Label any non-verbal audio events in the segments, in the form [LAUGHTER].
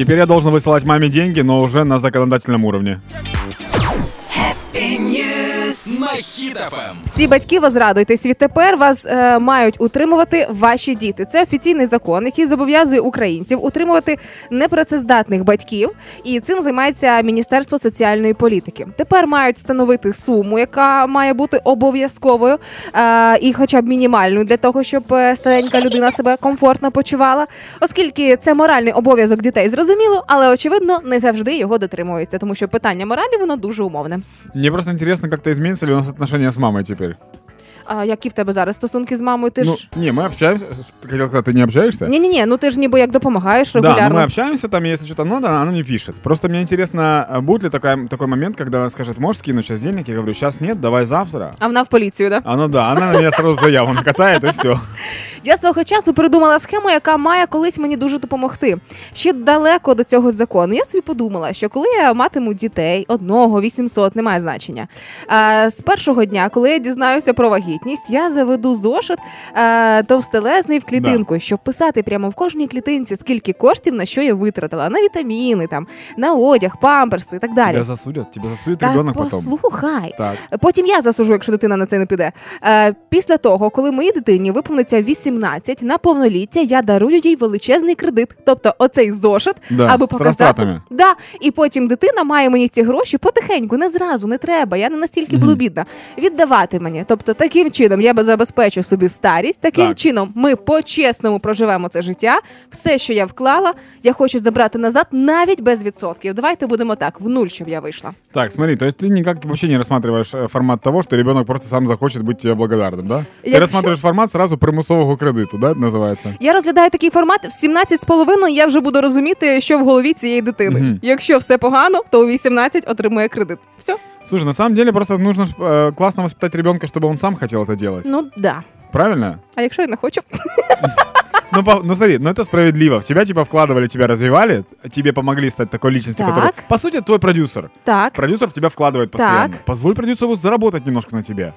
Теперь я должен высылать маме деньги, но уже на законодательном уровне. на Хіт-ФМ. Всі батьки возрадуйтесь, відтепер вас е, мають утримувати ваші діти. Це офіційний закон, який зобов'язує українців утримувати непрацездатних батьків, і цим займається Міністерство соціальної політики. Тепер мають встановити суму, яка має бути обов'язковою е, і, хоча б мінімальною, для того, щоб е, старенька людина себе комфортно почувала, оскільки це моральний обов'язок дітей, зрозуміло, але очевидно не завжди його дотримуються, тому що питання моралі воно дуже умовне. Мне просто интересно, как-то изменится ли у нас отношения с мамой теперь. А які в тебе зараз стосунки з мамою? Ти ну, ж не, мы общаемся. с- Хотел сказать, ты не общаешься? Ні, ні, ні, ну ти ж ніби як допомагаєш Да, регулярно. но мы общаемся, там, если что-то надо, она мне пишет. Просто мне интересно, а будет ли такая, такой момент, когда она скажет, можешь скинуть сейчас денег? Я говорю, сейчас нет, давай завтра. А вона в поліцію, да? А ну да, она на меня сразу заяву накатает, и все. Я свого часу придумала схему, яка має колись мені дуже допомогти. Ще далеко до цього закону. Я собі подумала, що коли я матиму дітей, одного, 800, немає значення. А, з першого дня, коли я дізнаюся про вагітність, я заведу зошит а, товстелезний в клітинку, щоб писати прямо в кожній клітинці, скільки коштів на що я витратила, на вітаміни, там, на одяг, памперси і так далі. Тебя засудят, тебя засудит Так, ребенок потом. послухай. Так. Потім я засужу, якщо дитина на це не піде. Е, після того, коли моїй дитині виповниться 18 на повноліття, я дарую їй величезний кредит, тобто оцей зошит, Да, аби с показати. розтратами. Да, і потім дитина має мені ці гроші потихеньку, не зразу, не треба. Я не настільки Мгм. буду бідна. Віддавати мені. Тобто, таким чином я забезпечу собі старість. Таким Так. чином ми по-чесному проживемо це життя. Все, що я вклала, я хочу забрати назад навіть без відсотків. Давайте будемо так, в нуль, щоб я вийшла. Так, смотри, то есть ты никак вообще не рассматриваешь э, формат того, что ребенок просто сам захочет быть тебе благодарным, да? Ты Якщо- рассматриваешь формат сразу примусового кредиту, да, это называется? Я розглядаю такий формат в 17 з половиною. Я вже буду розуміти, що в голові цієї дитини. Мгм. Якщо все погано, то у 18 отримує кредит. Все. Слушай, на самом деле просто нужно ж, э, классно воспитать ребенка, чтобы он сам хотел это делать. Ну да. Правильно? А якщо я не хочу, [LAUGHS] Ну, по- ну смотри, ну это справедливо. В тебя типа вкладывали, тебя развивали, тебе помогли стать такой личностью, Так. которая, по сути, твой продюсер. так. Продюсер в тебя вкладывает постоянно. Так. Позволь продюсеру заработать немножко на тебе.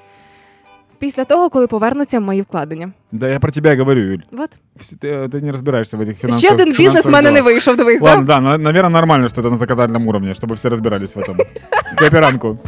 Після того, коли повернуться мої вкладення. Да я про тебя и говорю, Юль. Вот. Вс- Ты, ты не разбираешься в этих финансовых Ще один бізнес в мене не делах. вийшов. Дивись, Ладно, да? да, наверное, нормально, что это на законодательном уровне, чтобы все разбирались в этом. [LAUGHS] Кооперанку.